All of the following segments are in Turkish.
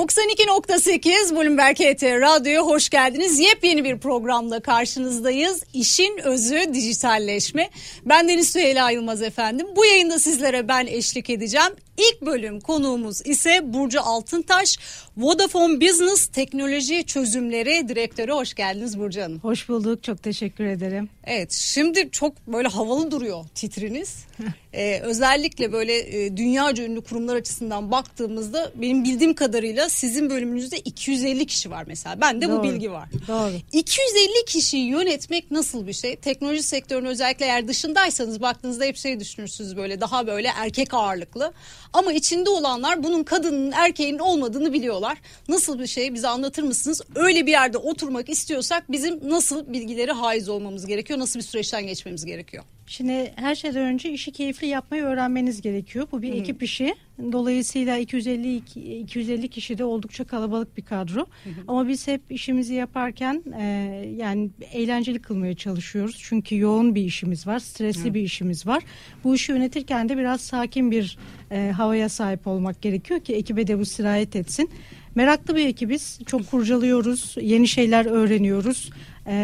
92.8 Bloomberg HT Radyo'ya hoş geldiniz. Yepyeni bir programla karşınızdayız. İşin özü dijitalleşme. Ben Deniz Süheyla Yılmaz efendim. Bu yayında sizlere ben eşlik edeceğim. İlk bölüm konuğumuz ise Burcu Altıntaş, Vodafone Business Teknoloji Çözümleri Direktörü. Hoş geldiniz Burcu Hanım. Hoş bulduk, çok teşekkür ederim. Evet, şimdi çok böyle havalı duruyor titriniz. ee, özellikle böyle e, dünyaca ünlü kurumlar açısından baktığımızda benim bildiğim kadarıyla sizin bölümünüzde 250 kişi var mesela. Ben de Doğru. bu bilgi var. Doğru. 250 kişiyi yönetmek nasıl bir şey? Teknoloji sektörünün özellikle eğer dışındaysanız baktığınızda hep şey düşünürsünüz böyle daha böyle erkek ağırlıklı. Ama içinde olanlar bunun kadının erkeğin olmadığını biliyorlar. Nasıl bir şey bize anlatır mısınız? Öyle bir yerde oturmak istiyorsak bizim nasıl bilgileri haiz olmamız gerekiyor? Nasıl bir süreçten geçmemiz gerekiyor? Şimdi her şeyden önce işi keyifli yapmayı öğrenmeniz gerekiyor. Bu bir ekip işi. Dolayısıyla 250 250 kişi de oldukça kalabalık bir kadro. Ama biz hep işimizi yaparken e, yani eğlenceli kılmaya çalışıyoruz. Çünkü yoğun bir işimiz var, stresli bir işimiz var. Bu işi yönetirken de biraz sakin bir e, havaya sahip olmak gerekiyor ki ekibe de bu sirayet etsin. Meraklı bir ekibiz. Çok kurcalıyoruz, yeni şeyler öğreniyoruz. E,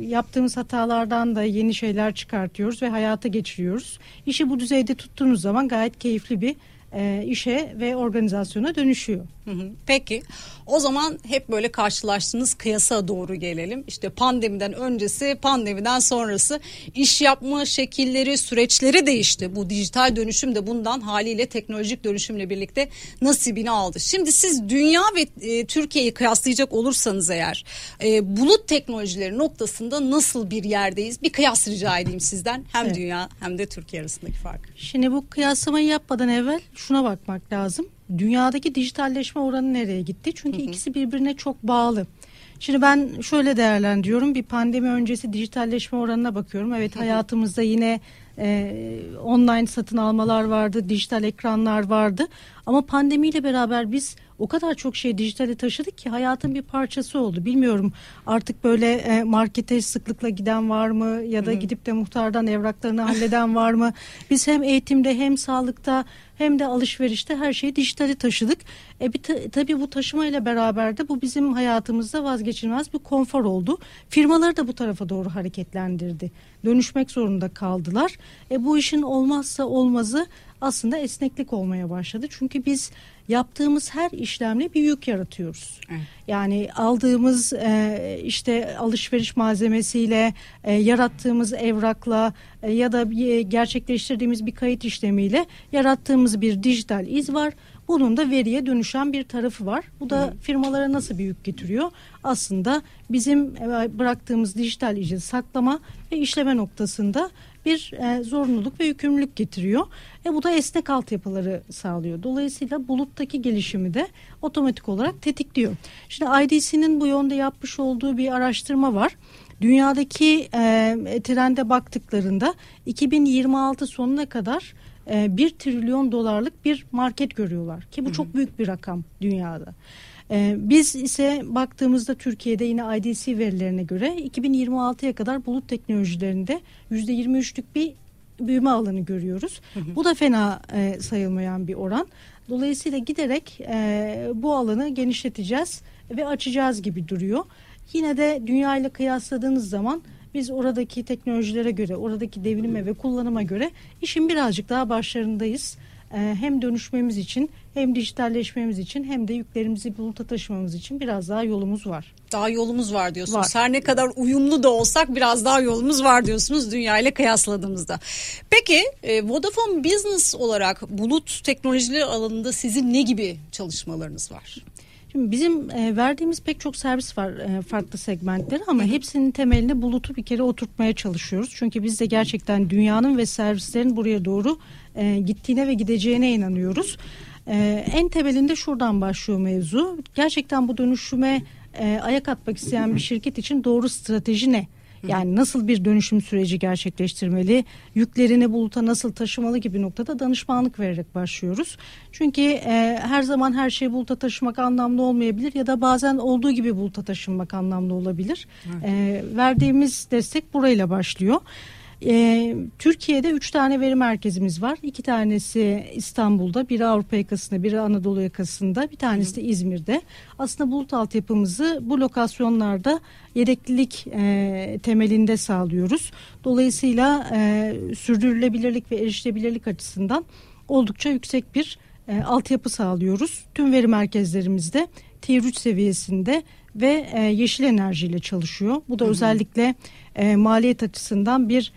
yaptığımız hatalardan da yeni şeyler çıkartıyoruz ve hayata geçiriyoruz. İşi bu düzeyde tuttuğunuz zaman gayet keyifli bir e, işe ve organizasyona dönüşüyor. Hı hı. Peki o zaman hep böyle karşılaştığınız kıyasa doğru gelelim. İşte pandemiden öncesi, pandemiden sonrası iş yapma şekilleri, süreçleri değişti. Bu dijital dönüşüm de bundan haliyle teknolojik dönüşümle birlikte nasibini aldı. Şimdi siz dünya ve e, Türkiye'yi kıyaslayacak olursanız eğer e, bulut teknolojileri noktasında nasıl bir yerdeyiz? Bir kıyas rica edeyim sizden. Hem Evet. dünya hem de Türkiye arasındaki fark. Şimdi bu kıyaslamayı yapmadan evvel şuna bakmak lazım. Dünyadaki dijitalleşme oranı nereye gitti? Çünkü ikisi birbirine çok bağlı. Şimdi ben şöyle değerlendiriyorum. Bir pandemi öncesi dijitalleşme oranına bakıyorum. Evet hayatımızda yine e, online satın almalar vardı, dijital ekranlar vardı. Ama pandemiyle beraber biz o kadar çok şey dijitale taşıdık ki hayatın bir parçası oldu. Bilmiyorum artık böyle e, markete sıklıkla giden var mı ya da gidip de muhtardan evraklarını halleden var mı? Biz hem eğitimde hem sağlıkta hem de alışverişte her şeyi dijitale taşıdık. E bir ta- tabii bu taşımayla beraber de bu bizim hayatımızda vazgeçilmez bir konfor oldu. Firmaları da bu tarafa doğru hareketlendirdi. Dönüşmek zorunda kaldılar. E bu işin olmazsa olmazı aslında esneklik olmaya başladı. Çünkü biz yaptığımız her işlemle bir yük yaratıyoruz. Evet. Yani aldığımız e, işte alışveriş malzemesiyle, e, yarattığımız evrakla e, ya da bir- e, gerçekleştirdiğimiz bir kayıt işlemiyle yarattığımız bir dijital iz var. Bunun da veriye dönüşen bir tarafı var. Bu da firmalara nasıl bir yük getiriyor? Aslında bizim e, bıraktığımız dijital izi saklama ve işleme noktasında bir e, zorunluluk ve yükümlülük getiriyor. E, bu da esnek altyapıları sağlıyor. Dolayısıyla buluttaki gelişimi de otomatik olarak tetikliyor. Şimdi IDC'nin bu yönde yapmış olduğu bir araştırma var. Dünyadaki e, trende baktıklarında 2026 sonuna kadar e, 1 trilyon dolarlık bir market görüyorlar ki bu çok büyük bir rakam dünyada. E, biz ise baktığımızda Türkiye'de yine IDC verilerine göre 2026'ya kadar bulut teknolojilerinde %23'lük bir büyüme alanı görüyoruz. Bu da fena e, sayılmayan bir oran. Dolayısıyla giderek e, bu alanı genişleteceğiz ve açacağız gibi duruyor. Yine de dünya ile kıyasladığınız zaman biz oradaki teknolojilere göre, oradaki devrime ve kullanıma göre işin birazcık daha başlarındayız. Ee, hem dönüşmemiz için hem dijitalleşmemiz için hem de yüklerimizi buluta taşımamız için biraz daha yolumuz var. Daha yolumuz var diyorsunuz. Var. Her ne kadar uyumlu da olsak biraz daha yolumuz var diyorsunuz dünya ile kıyasladığımızda. Peki e, Vodafone Business olarak bulut teknolojileri alanında sizin ne gibi çalışmalarınız var? Şimdi bizim e, verdiğimiz pek çok servis var e, farklı segmentleri ama hepsinin temeline bulutu bir kere oturtmaya çalışıyoruz. Çünkü biz de gerçekten dünyanın ve servislerin buraya doğru e, gittiğine ve gideceğine inanıyoruz. E, en temelinde şuradan başlıyor mevzu. Gerçekten bu dönüşüme e, ayak atmak isteyen bir şirket için doğru strateji ne? Yani nasıl bir dönüşüm süreci gerçekleştirmeli, yüklerini buluta nasıl taşımalı gibi noktada danışmanlık vererek başlıyoruz. Çünkü e, her zaman her şeyi buluta taşımak anlamlı olmayabilir ya da bazen olduğu gibi buluta taşınmak anlamlı olabilir. E, verdiğimiz destek burayla başlıyor. E, Türkiye'de üç tane veri merkezimiz var. İki tanesi İstanbul'da, biri Avrupa yakasında, biri Anadolu yakasında, bir tanesi de İzmir'de. Aslında bulut altyapımızı bu lokasyonlarda yedeklilik e, temelinde sağlıyoruz. Dolayısıyla e, sürdürülebilirlik ve erişilebilirlik açısından oldukça yüksek bir e, altyapı sağlıyoruz. Tüm veri merkezlerimizde Tier 3 seviyesinde ve e, yeşil enerjiyle çalışıyor. Bu da hı hı. özellikle e, maliyet açısından bir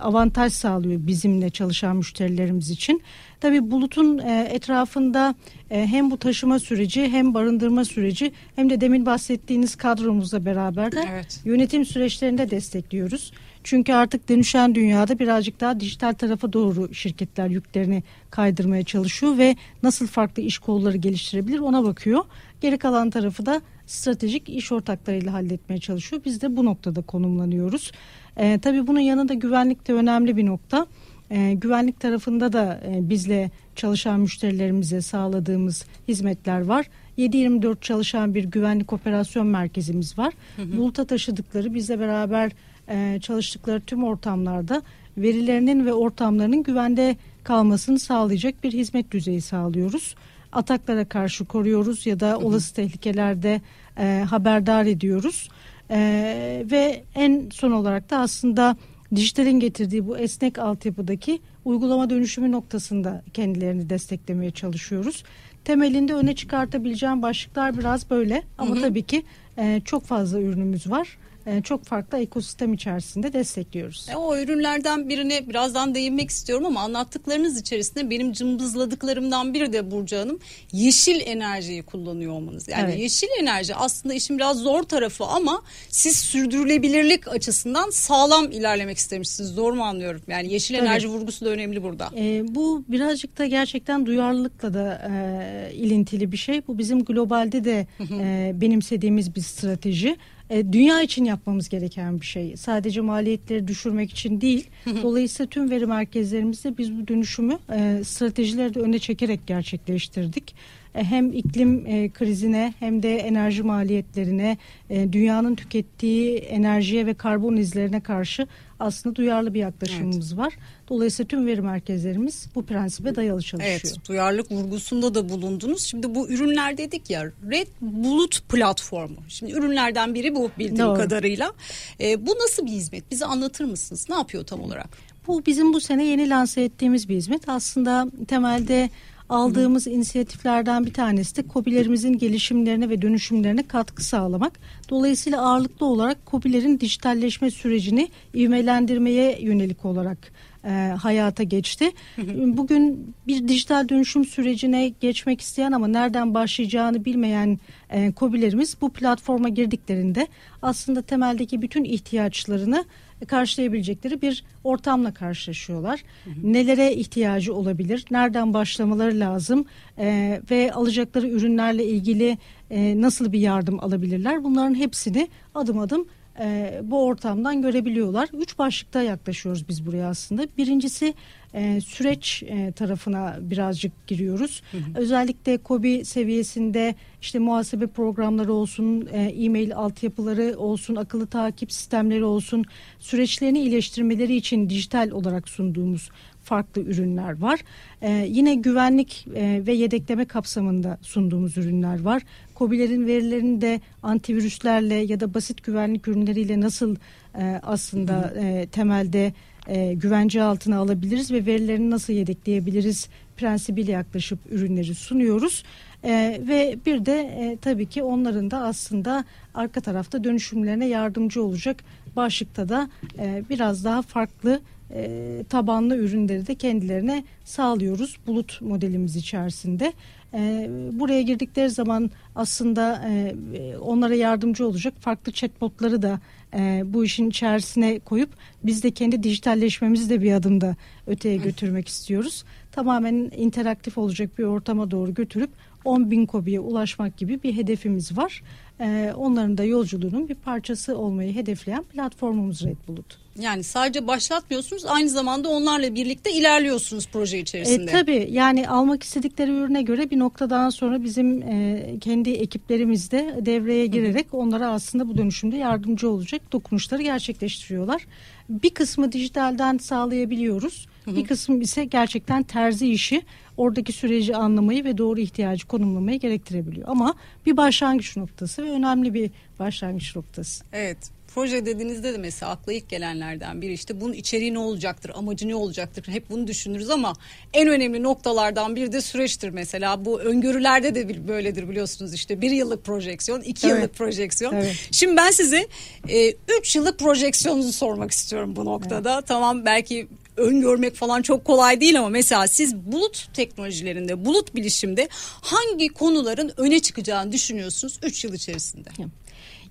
avantaj sağlıyor bizimle çalışan müşterilerimiz için. Tabii bulutun e, etrafında e, hem bu taşıma süreci hem barındırma süreci hem de demin bahsettiğiniz kadromuzla beraber de evet. yönetim süreçlerinde destekliyoruz. Çünkü artık dönüşen dünyada birazcık daha dijital tarafa doğru şirketler yüklerini kaydırmaya çalışıyor ve nasıl farklı iş kolları geliştirebilir ona bakıyor. Geri kalan tarafı da stratejik iş ortaklarıyla halletmeye çalışıyor. Biz de bu noktada konumlanıyoruz. E, tabii bunun yanında güvenlik de önemli bir nokta. E, güvenlik tarafında da e, bizle çalışan müşterilerimize sağladığımız hizmetler var. 7-24 çalışan bir güvenlik operasyon merkezimiz var. Hı hı. Bulut'a taşıdıkları bizle beraber e, çalıştıkları tüm ortamlarda verilerinin ve ortamlarının güvende kalmasını sağlayacak bir hizmet düzeyi sağlıyoruz. Ataklara karşı koruyoruz ya da hı hı. olası tehlikelerde e, haberdar ediyoruz. E, ve en son olarak da aslında dijitalin getirdiği bu esnek altyapıdaki uygulama dönüşümü noktasında kendilerini desteklemeye çalışıyoruz. Temelinde öne çıkartabileceğim başlıklar biraz böyle ama hı hı. tabii ki e, çok fazla ürünümüz var. E, çok farklı ekosistem içerisinde destekliyoruz. E, o ürünlerden birine birazdan değinmek istiyorum ama anlattıklarınız içerisinde benim cımbızladıklarımdan biri de Burcu Hanım yeşil enerjiyi kullanıyor olmanız. Yani evet. yeşil enerji aslında işin biraz zor tarafı ama siz sürdürülebilirlik açısından sağlam ilerlemek istemişsiniz. Doğru mu anlıyorum? Yani yeşil Tabii. enerji vurgusu da önemli burada. E, bu birazcık da gerçekten duyarlılıkla da e, ilintili bir şey. Bu bizim globalde de e, benimsediğimiz bir strateji. E, dünya için yapmamız gereken bir şey. Sadece maliyetleri düşürmek için değil. Dolayısıyla tüm veri merkezlerimizde biz bu dönüşümü e, stratejileri de öne çekerek gerçekleştirdik. E, hem iklim e, krizine hem de enerji maliyetlerine, e, dünyanın tükettiği enerjiye ve karbon izlerine karşı aslında duyarlı bir yaklaşımımız evet. var. Dolayısıyla tüm veri merkezlerimiz bu prensibe dayalı çalışıyor. Evet, duyarlılık vurgusunda da bulundunuz. Şimdi bu ürünler dedik ya, Red Bulut platformu. Şimdi ürünlerden biri bu bildiğim Doğru. kadarıyla. E, bu nasıl bir hizmet? Bize anlatır mısınız? Ne yapıyor tam olarak? Bu bizim bu sene yeni lanse ettiğimiz bir hizmet. Aslında temelde aldığımız Hı. inisiyatiflerden bir tanesi de kobilerimizin gelişimlerine ve dönüşümlerine katkı sağlamak. Dolayısıyla ağırlıklı olarak kobilerin dijitalleşme sürecini ivmelendirmeye yönelik olarak e, hayata geçti. Bugün bir dijital dönüşüm sürecine geçmek isteyen ama nereden başlayacağını bilmeyen e, kobilerimiz bu platforma girdiklerinde aslında temeldeki bütün ihtiyaçlarını karşılayabilecekleri bir ortamla karşılaşıyorlar. Hı hı. Nelere ihtiyacı olabilir? Nereden başlamaları lazım? E, ve alacakları ürünlerle ilgili e, nasıl bir yardım alabilirler? Bunların hepsini adım adım e, bu ortamdan görebiliyorlar. Üç başlıkta yaklaşıyoruz biz buraya aslında. Birincisi e, süreç e, tarafına birazcık giriyoruz. Hı hı. Özellikle KOBİ seviyesinde işte muhasebe programları olsun, e, e-mail altyapıları olsun, akıllı takip sistemleri olsun, süreçlerini iyileştirmeleri için dijital olarak sunduğumuz farklı ürünler var. Ee, yine güvenlik e, ve yedekleme kapsamında sunduğumuz ürünler var. COBİ'lerin verilerini de antivirüslerle ya da basit güvenlik ürünleriyle nasıl e, aslında e, temelde e, güvence altına alabiliriz ve verilerini nasıl yedekleyebiliriz prensibiyle yaklaşıp ürünleri sunuyoruz. E, ve bir de e, tabii ki onların da aslında arka tarafta dönüşümlerine yardımcı olacak başlıkta da e, biraz daha farklı e, tabanlı ürünleri de kendilerine sağlıyoruz bulut modelimiz içerisinde. E, buraya girdikleri zaman aslında e, onlara yardımcı olacak farklı chatbotları da e, bu işin içerisine koyup biz de kendi dijitalleşmemizi de bir adımda öteye götürmek istiyoruz. Tamamen interaktif olacak bir ortama doğru götürüp 10 bin kobiye ulaşmak gibi bir hedefimiz var. Ee, onların da yolculuğunun bir parçası olmayı hedefleyen platformumuz Red Bulut. Yani sadece başlatmıyorsunuz aynı zamanda onlarla birlikte ilerliyorsunuz proje içerisinde. E, tabii yani almak istedikleri ürüne göre bir noktadan sonra bizim e, kendi ekiplerimiz de devreye girerek Hı-hı. onlara aslında bu dönüşümde yardımcı olacak dokunuşları gerçekleştiriyorlar. bir kısmı dijitalden sağlayabiliyoruz. Hı hı. Bir kısmı ise gerçekten terzi işi oradaki süreci anlamayı ve doğru ihtiyacı konumlamayı gerektirebiliyor. Ama bir başlangıç noktası ve önemli bir başlangıç noktası. Evet proje dediğinizde de mesela akla ilk gelenlerden biri işte bunun içeriği ne olacaktır, amacı ne olacaktır hep bunu düşünürüz ama en önemli noktalardan biri de süreçtir mesela. Bu öngörülerde de böyledir biliyorsunuz işte bir yıllık projeksiyon, iki evet. yıllık projeksiyon. Evet. Şimdi ben size e, üç yıllık projeksiyonunuzu sormak istiyorum bu noktada. Evet. Tamam belki öngörmek falan çok kolay değil ama mesela siz bulut teknolojilerinde, bulut bilişimde hangi konuların öne çıkacağını düşünüyorsunuz 3 yıl içerisinde?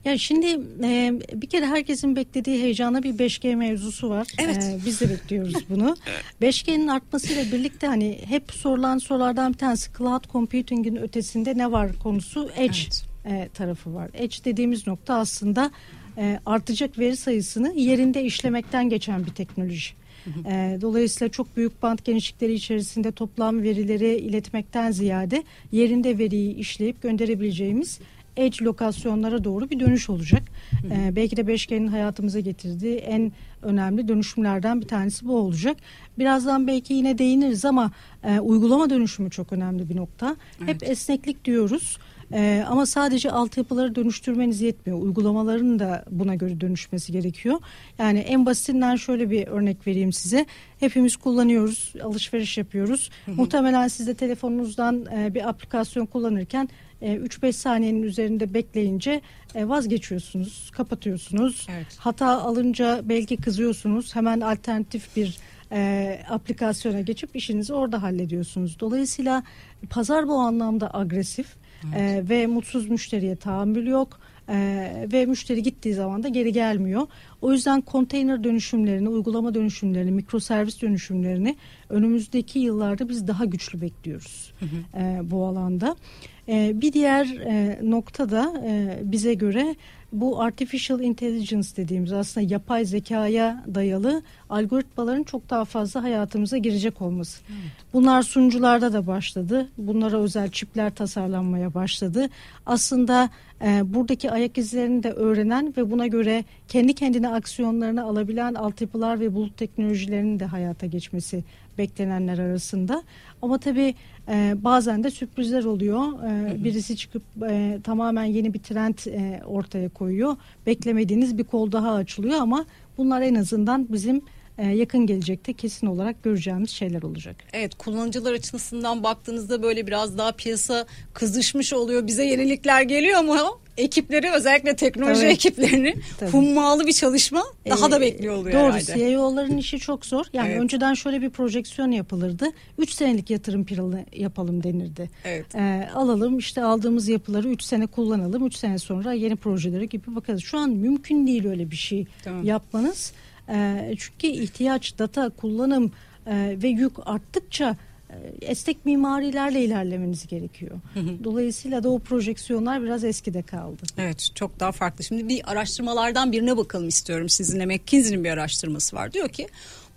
Ya şimdi e, bir kere herkesin beklediği heyecana bir 5G mevzusu var. Evet. E, biz de bekliyoruz bunu. 5G'nin artmasıyla birlikte hani hep sorulan sorulardan bir tanesi cloud computing'in ötesinde ne var konusu edge evet. e, tarafı var. Edge dediğimiz nokta aslında e, artacak veri sayısını yerinde işlemekten geçen bir teknoloji. E, dolayısıyla çok büyük band genişlikleri içerisinde toplam verileri iletmekten ziyade yerinde veriyi işleyip gönderebileceğimiz edge lokasyonlara doğru bir dönüş olacak. Ee, belki de 5G'nin hayatımıza getirdiği en önemli dönüşümlerden bir tanesi bu olacak. Birazdan belki yine değiniriz ama e, uygulama dönüşümü çok önemli bir nokta. Evet. Hep esneklik diyoruz. Ee, ama sadece altyapıları dönüştürmeniz yetmiyor. Uygulamaların da buna göre dönüşmesi gerekiyor. Yani en basitinden şöyle bir örnek vereyim size. Hepimiz kullanıyoruz, alışveriş yapıyoruz. Hı hı. Muhtemelen siz de telefonunuzdan e, bir aplikasyon kullanırken 3-5 e, saniyenin üzerinde bekleyince e, vazgeçiyorsunuz, kapatıyorsunuz. Evet. Hata alınca belki kızıyorsunuz. Hemen alternatif bir e, aplikasyona geçip işinizi orada hallediyorsunuz. Dolayısıyla pazar bu anlamda agresif evet. e, ve mutsuz müşteriye tahammül yok. Ee, ve müşteri gittiği zaman da geri gelmiyor. O yüzden konteyner dönüşümlerini, uygulama dönüşümlerini, mikroservis dönüşümlerini önümüzdeki yıllarda biz daha güçlü bekliyoruz hı hı. E, bu alanda. E, bir diğer e, nokta da e, bize göre bu artificial intelligence dediğimiz aslında yapay zekaya dayalı algoritmaların çok daha fazla hayatımıza girecek olması. Evet. Bunlar sunucularda da başladı. Bunlara özel çipler tasarlanmaya başladı. Aslında e, buradaki ayak izlerini de öğrenen ve buna göre kendi kendine aksiyonlarını alabilen altyapılar ve bulut teknolojilerinin de hayata geçmesi beklenenler arasında. Ama tabii e, bazen de sürprizler oluyor. E, birisi çıkıp e, tamamen yeni bir trend e, ortaya koyuyor. Beklemediğiniz bir kol daha açılıyor ama bunlar en azından bizim yakın gelecekte kesin olarak göreceğimiz şeyler olacak. Evet kullanıcılar açısından baktığınızda böyle biraz daha piyasa kızışmış oluyor. Bize yenilikler geliyor ama ekipleri özellikle teknoloji Tabii. ekiplerini Tabii. hummalı bir çalışma daha ee, da bekliyor oluyor doğru, herhalde. Doğru CIO'ların işi çok zor. Yani evet. önceden şöyle bir projeksiyon yapılırdı. 3 senelik yatırım planı yapalım denirdi. Evet. Ee, alalım işte aldığımız yapıları 3 sene kullanalım. 3 sene sonra yeni projeleri gibi bakarız. Şu an mümkün değil öyle bir şey tamam. yapmanız. E, çünkü ihtiyaç, data, kullanım e, ve yük arttıkça e, esnek mimarilerle ilerlemeniz gerekiyor. Dolayısıyla da o projeksiyonlar biraz eskide kaldı. Evet çok daha farklı. Şimdi bir araştırmalardan birine bakalım istiyorum sizinle. McKinsey'nin bir araştırması var. Diyor ki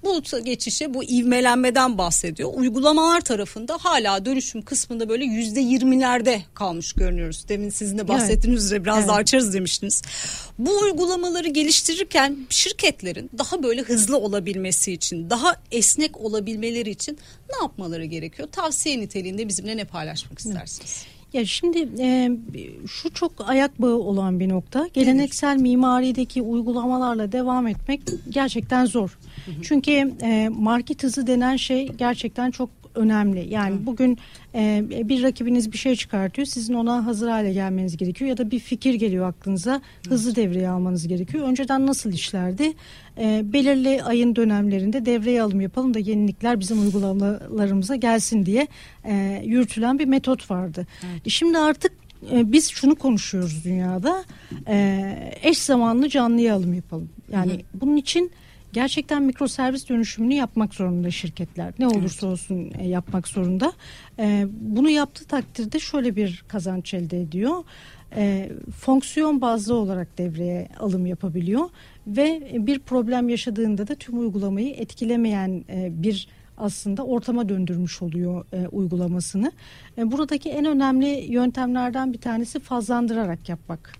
buluta geçişe bu ivmelenmeden bahsediyor. Uygulamalar tarafında hala dönüşüm kısmında böyle yüzde yirmilerde kalmış görünüyoruz. Demin sizin de bahsettiğiniz evet. üzere biraz evet. daha açarız demiştiniz. Bu uygulamaları geliştirirken şirketlerin daha böyle hızlı olabilmesi için, daha esnek olabilmeleri için ne yapmaları gerekiyor? Tavsiye niteliğinde bizimle ne paylaşmak istersiniz? Evet. Ya şimdi e, şu çok ayak bağı olan bir nokta. Geleneksel mimarideki uygulamalarla devam etmek gerçekten zor. Çünkü e, market hızı denen şey gerçekten çok önemli. Yani Hı. bugün e, bir rakibiniz bir şey çıkartıyor. Sizin ona hazır hale gelmeniz gerekiyor. Ya da bir fikir geliyor aklınıza. Hızlı devreye almanız gerekiyor. Önceden nasıl işlerdi? E, belirli ayın dönemlerinde devreye alım yapalım da yenilikler bizim uygulamalarımıza gelsin diye e, yürütülen bir metot vardı. Evet. Şimdi artık e, biz şunu konuşuyoruz dünyada. E, eş zamanlı canlı alım yapalım. Yani Hı. bunun için gerçekten mikroservis dönüşümünü yapmak zorunda şirketler. Ne olursa olsun e, yapmak zorunda. E, bunu yaptığı takdirde şöyle bir kazanç elde ediyor. E, fonksiyon bazlı olarak devreye alım yapabiliyor ve bir problem yaşadığında da tüm uygulamayı etkilemeyen bir aslında ortama döndürmüş oluyor e, uygulamasını. E, buradaki en önemli yöntemlerden bir tanesi fazlandırarak yapmak.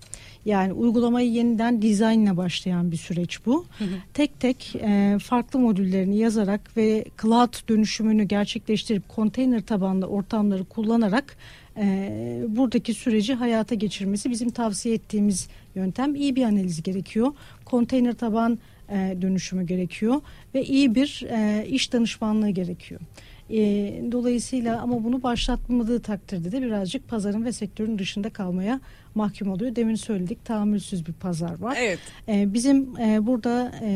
Yani uygulamayı yeniden dizaynla başlayan bir süreç bu. Hı hı. Tek tek e, farklı modüllerini yazarak ve cloud dönüşümünü gerçekleştirip konteyner tabanlı ortamları kullanarak e, buradaki süreci hayata geçirmesi bizim tavsiye ettiğimiz yöntem. iyi bir analiz gerekiyor. Konteyner taban e, dönüşümü gerekiyor ve iyi bir e, iş danışmanlığı gerekiyor. E, dolayısıyla ama bunu başlatmadığı takdirde de birazcık pazarın ve sektörün dışında kalmaya mahkum oluyor. Demin söyledik tahammülsüz bir pazar var. Evet. E, bizim e, burada e,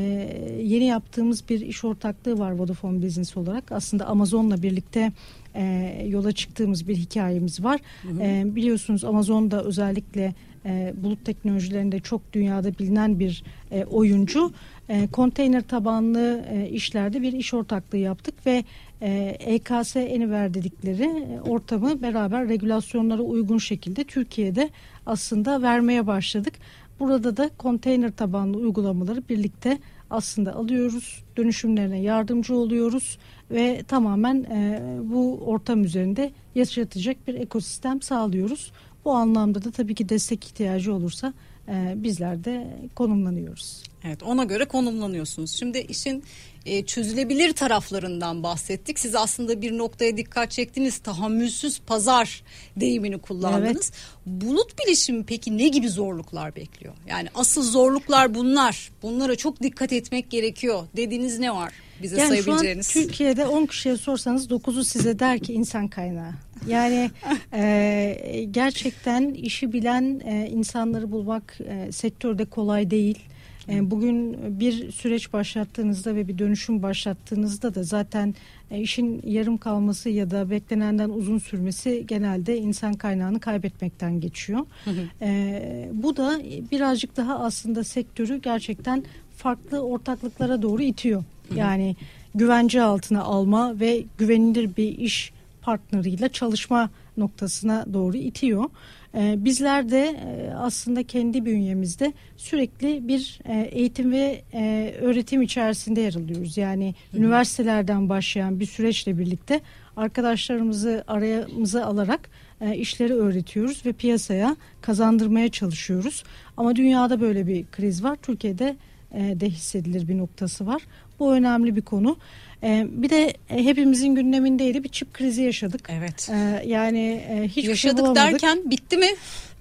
yeni yaptığımız bir iş ortaklığı var Vodafone Business olarak. Aslında Amazon'la birlikte e, yola çıktığımız bir hikayemiz var. Hı hı. E, biliyorsunuz Amazon'da özellikle e, bulut teknolojilerinde çok dünyada bilinen bir e, oyuncu. E, konteyner tabanlı e, işlerde bir iş ortaklığı yaptık ve e, EKS Eniver dedikleri e, ortamı beraber regülasyonlara uygun şekilde Türkiye'de aslında vermeye başladık. Burada da konteyner tabanlı uygulamaları birlikte aslında alıyoruz, dönüşümlerine yardımcı oluyoruz ve tamamen e, bu ortam üzerinde yaşatacak bir ekosistem sağlıyoruz. Bu anlamda da tabii ki destek ihtiyacı olursa e, bizler de konumlanıyoruz. Evet ona göre konumlanıyorsunuz. Şimdi işin e, çözülebilir taraflarından bahsettik. Siz aslında bir noktaya dikkat çektiniz. Tahammülsüz pazar deyimini kullandınız. Evet. Bulut bilişimi peki ne gibi zorluklar bekliyor? Yani asıl zorluklar bunlar. Bunlara çok dikkat etmek gerekiyor. Dediğiniz ne var? Bize yani sayabileceğiniz. Şu an Türkiye'de 10 kişiye sorsanız 9'u size der ki insan kaynağı. Yani e, gerçekten işi bilen e, insanları bulmak e, sektörde kolay değil. E, bugün bir süreç başlattığınızda ve bir dönüşüm başlattığınızda da zaten e, işin yarım kalması ya da beklenenden uzun sürmesi genelde insan kaynağını kaybetmekten geçiyor. Hı hı. E, bu da birazcık daha aslında sektörü gerçekten farklı ortaklıklara doğru itiyor. Yani güvence altına alma ve güvenilir bir iş partneriyle çalışma noktasına doğru itiyor. Ee, bizler de e, aslında kendi bünyemizde sürekli bir e, eğitim ve e, öğretim içerisinde yer alıyoruz. Yani Hı. üniversitelerden başlayan bir süreçle birlikte arkadaşlarımızı arayamıza alarak işleri öğretiyoruz ve piyasaya kazandırmaya çalışıyoruz. Ama dünyada böyle bir kriz var. Türkiye'de de hissedilir bir noktası var. Bu önemli bir konu. E, bir de e, hepimizin gündemindeydi bir çip krizi yaşadık. Evet. E, yani e, hiçbir şey Yaşadık şey bulamadık. derken bitti mi?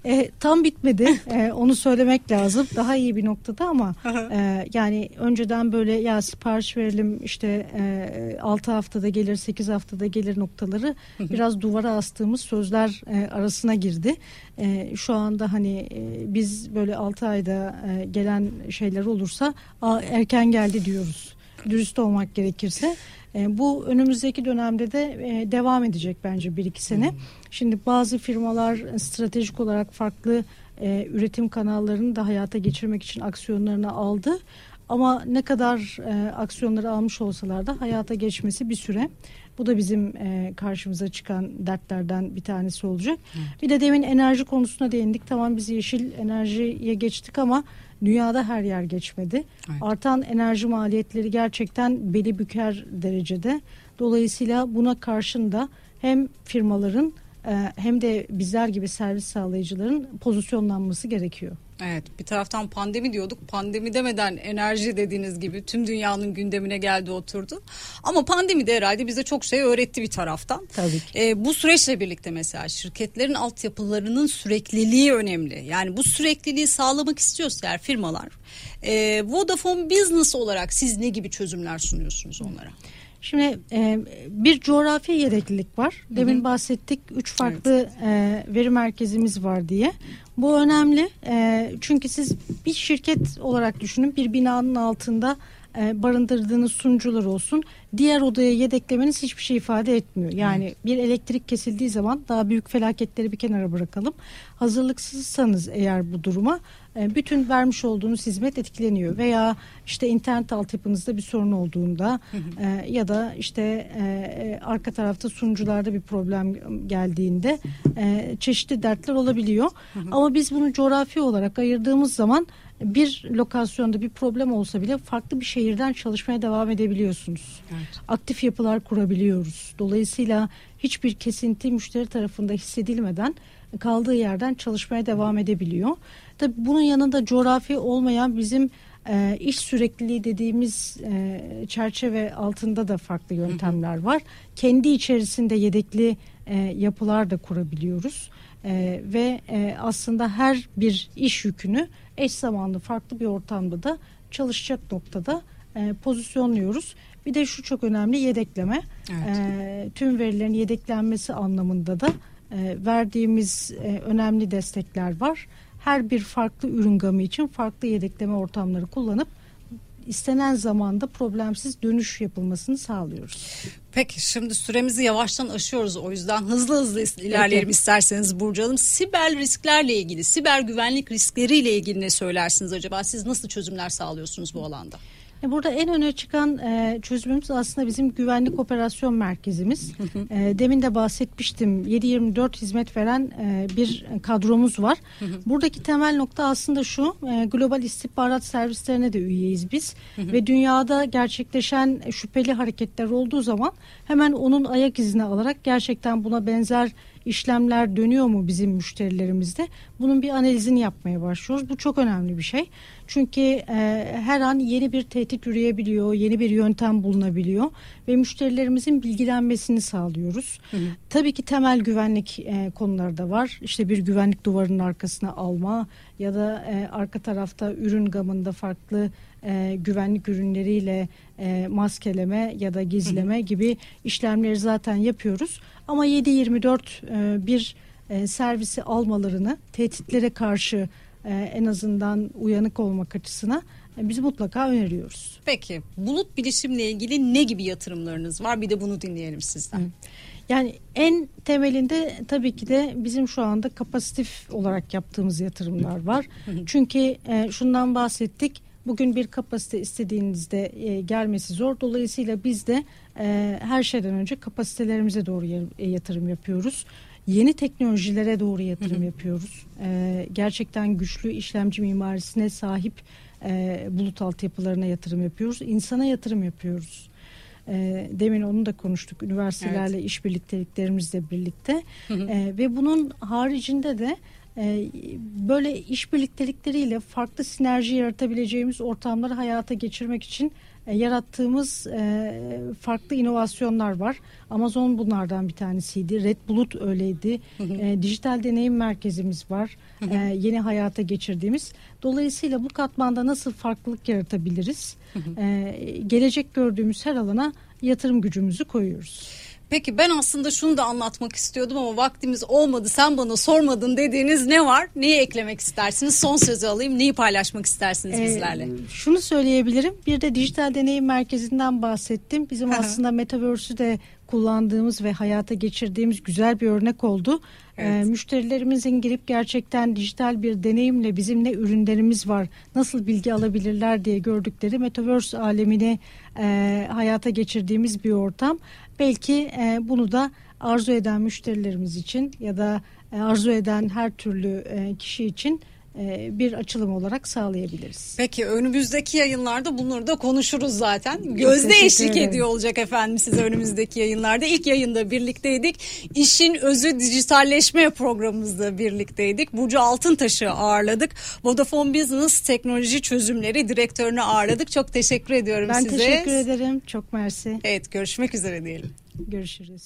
E, tam bitmedi. E, onu söylemek lazım. Daha iyi bir noktada ama e, yani önceden böyle ya sipariş verelim işte e, 6 haftada gelir 8 haftada gelir noktaları biraz duvara astığımız sözler e, arasına girdi. E, şu anda hani e, biz böyle 6 ayda e, gelen şeyler olursa a, erken geldi diyoruz dürüst olmak gerekirse. E, bu önümüzdeki dönemde de e, devam edecek bence bir iki sene. Hmm. Şimdi bazı firmalar stratejik olarak farklı e, üretim kanallarını da hayata geçirmek için aksiyonlarını aldı. Ama ne kadar e, aksiyonları almış olsalar da hayata geçmesi bir süre. Bu da bizim e, karşımıza çıkan dertlerden bir tanesi olacak. Evet. Bir de demin enerji konusuna değindik. Tamam biz yeşil enerjiye geçtik ama dünyada her yer geçmedi. Evet. Artan enerji maliyetleri gerçekten beli büker derecede. Dolayısıyla buna karşın da hem firmaların e, hem de bizler gibi servis sağlayıcıların pozisyonlanması gerekiyor. Evet bir taraftan pandemi diyorduk pandemi demeden enerji dediğiniz gibi tüm dünyanın gündemine geldi oturdu ama pandemi de herhalde bize çok şey öğretti bir taraftan. Tabii ki. Ee, bu süreçle birlikte mesela şirketlerin altyapılarının sürekliliği önemli yani bu sürekliliği sağlamak istiyorsa eğer firmalar e, Vodafone Business olarak siz ne gibi çözümler sunuyorsunuz onlara? Şimdi e, bir coğrafi yedeklilik var. Demin hı hı. bahsettik üç farklı evet. e, veri merkezimiz var diye. Bu önemli e, çünkü siz bir şirket olarak düşünün bir binanın altında e, barındırdığınız sunucular olsun diğer odaya yedeklemeniz hiçbir şey ifade etmiyor. Yani evet. bir elektrik kesildiği zaman daha büyük felaketleri bir kenara bırakalım. Hazırlıksızsanız eğer bu duruma bütün vermiş olduğunuz hizmet etkileniyor veya işte internet altyapınızda bir sorun olduğunda e, ya da işte e, arka tarafta sunucularda bir problem geldiğinde çeşitli dertler olabiliyor. Ama biz bunu coğrafi olarak ayırdığımız zaman bir lokasyonda bir problem olsa bile farklı bir şehirden çalışmaya devam edebiliyorsunuz. Evet. Aktif yapılar kurabiliyoruz. Dolayısıyla hiçbir kesinti müşteri tarafında hissedilmeden kaldığı yerden çalışmaya devam edebiliyor. Tabii bunun yanında coğrafi olmayan bizim e, iş sürekliliği dediğimiz e, çerçeve altında da farklı yöntemler var. Kendi içerisinde yedekli e, yapılar da kurabiliyoruz. E, ve e, aslında her bir iş yükünü eş zamanlı farklı bir ortamda da çalışacak noktada e, pozisyonluyoruz. Bir de şu çok önemli yedekleme. Evet. E, tüm verilerin yedeklenmesi anlamında da e, verdiğimiz e, önemli destekler var. Her bir farklı ürün gamı için farklı yedekleme ortamları kullanıp istenen zamanda problemsiz dönüş yapılmasını sağlıyoruz. Peki şimdi süremizi yavaştan aşıyoruz o yüzden hızlı hızlı ilerleyelim Peki. isterseniz Burcu Hanım. Siber risklerle ilgili, siber güvenlik riskleriyle ilgili ne söylersiniz acaba? Siz nasıl çözümler sağlıyorsunuz bu alanda? E, burada en öne çıkan e, çözümümüz aslında bizim güvenlik operasyon merkezimiz. e, demin de bahsetmiştim 7-24 hizmet veren e, bir kadromuz var. Buradaki temel nokta aslında şu e, global istihbarat servislerine de üyeyiz biz. Ve dünyada gerçekleşen şüpheli hareketler olduğu zaman hemen onun ayak izini alarak gerçekten buna benzer işlemler dönüyor mu bizim müşterilerimizde? Bunun bir analizini yapmaya başlıyoruz. Bu çok önemli bir şey. Çünkü e, her an yeni bir tehdit üreyebiliyor, yeni bir yöntem bulunabiliyor ve müşterilerimizin bilgilenmesini sağlıyoruz. Hı hı. Tabii ki temel güvenlik e, konuları da var. İşte bir güvenlik duvarının arkasına alma ya da e, arka tarafta ürün gamında farklı e, güvenlik ürünleriyle e, maskeleme ya da gizleme hı hı. gibi işlemleri zaten yapıyoruz. Ama 7-24 e, bir e, servisi almalarını tehditlere karşı e, en azından uyanık olmak açısına biz mutlaka öneriyoruz. Peki bulut bilişimle ilgili ne gibi yatırımlarınız var? Bir de bunu dinleyelim sizden. Hı. Yani en temelinde tabii ki de bizim şu anda kapasitif olarak yaptığımız yatırımlar var. Çünkü şundan bahsettik. Bugün bir kapasite istediğinizde e, gelmesi zor. Dolayısıyla biz de e, her şeyden önce kapasitelerimize doğru yatırım yapıyoruz. Yeni teknolojilere doğru yatırım hı hı. yapıyoruz. E, gerçekten güçlü işlemci mimarisine sahip e, bulut altyapılarına yatırım yapıyoruz. İnsana yatırım yapıyoruz. E, demin onu da konuştuk üniversitelerle evet. işbirlikteliklerimizle birlikte hı hı. E, ve bunun haricinde de e, böyle işbirliktelikleriyle farklı sinerji yaratabileceğimiz ortamları hayata geçirmek için e, yarattığımız e, farklı inovasyonlar var. Amazon bunlardan bir tanesiydi. Red Bulut öyleydi. E, dijital deneyim merkezimiz var. yeni hayata geçirdiğimiz. Dolayısıyla bu katmanda nasıl farklılık yaratabiliriz? gelecek gördüğümüz her alana yatırım gücümüzü koyuyoruz. Peki ben aslında şunu da anlatmak istiyordum ama vaktimiz olmadı. Sen bana sormadın dediğiniz ne var? Neyi eklemek istersiniz? Son sözü alayım. Neyi paylaşmak istersiniz ee, bizlerle? Şunu söyleyebilirim. Bir de dijital deneyim merkezinden bahsettim. Bizim aslında Metaverse'ü de kullandığımız ve hayata geçirdiğimiz güzel bir örnek oldu. Ee, evet. E, müşterilerimizin girip gerçekten dijital bir deneyimle bizim ne ürünlerimiz var, nasıl bilgi alabilirler diye gördükleri Metaverse alemini e, hayata geçirdiğimiz bir ortam. Belki e, bunu da arzu eden müşterilerimiz için ya da e, arzu eden her türlü e, kişi için bir açılım olarak sağlayabiliriz. Peki önümüzdeki yayınlarda bunları da konuşuruz zaten. Gözde eşlik ediyor olacak efendim size önümüzdeki yayınlarda. İlk yayında birlikteydik. İşin özü dijitalleşme programımızda birlikteydik. Burcu Altıntaş'ı ağırladık. Vodafone Business Teknoloji Çözümleri direktörünü ağırladık. Çok teşekkür ediyorum ben size. Ben teşekkür ederim. Çok mersi. Evet görüşmek üzere diyelim. Görüşürüz.